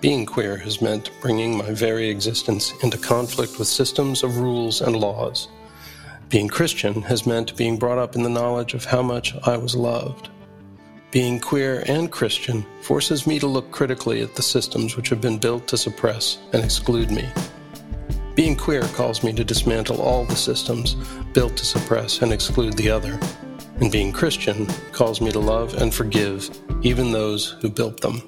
Being queer has meant bringing my very existence into conflict with systems of rules and laws. Being Christian has meant being brought up in the knowledge of how much I was loved. Being queer and Christian forces me to look critically at the systems which have been built to suppress and exclude me. Being queer calls me to dismantle all the systems built to suppress and exclude the other. And being Christian calls me to love and forgive even those who built them.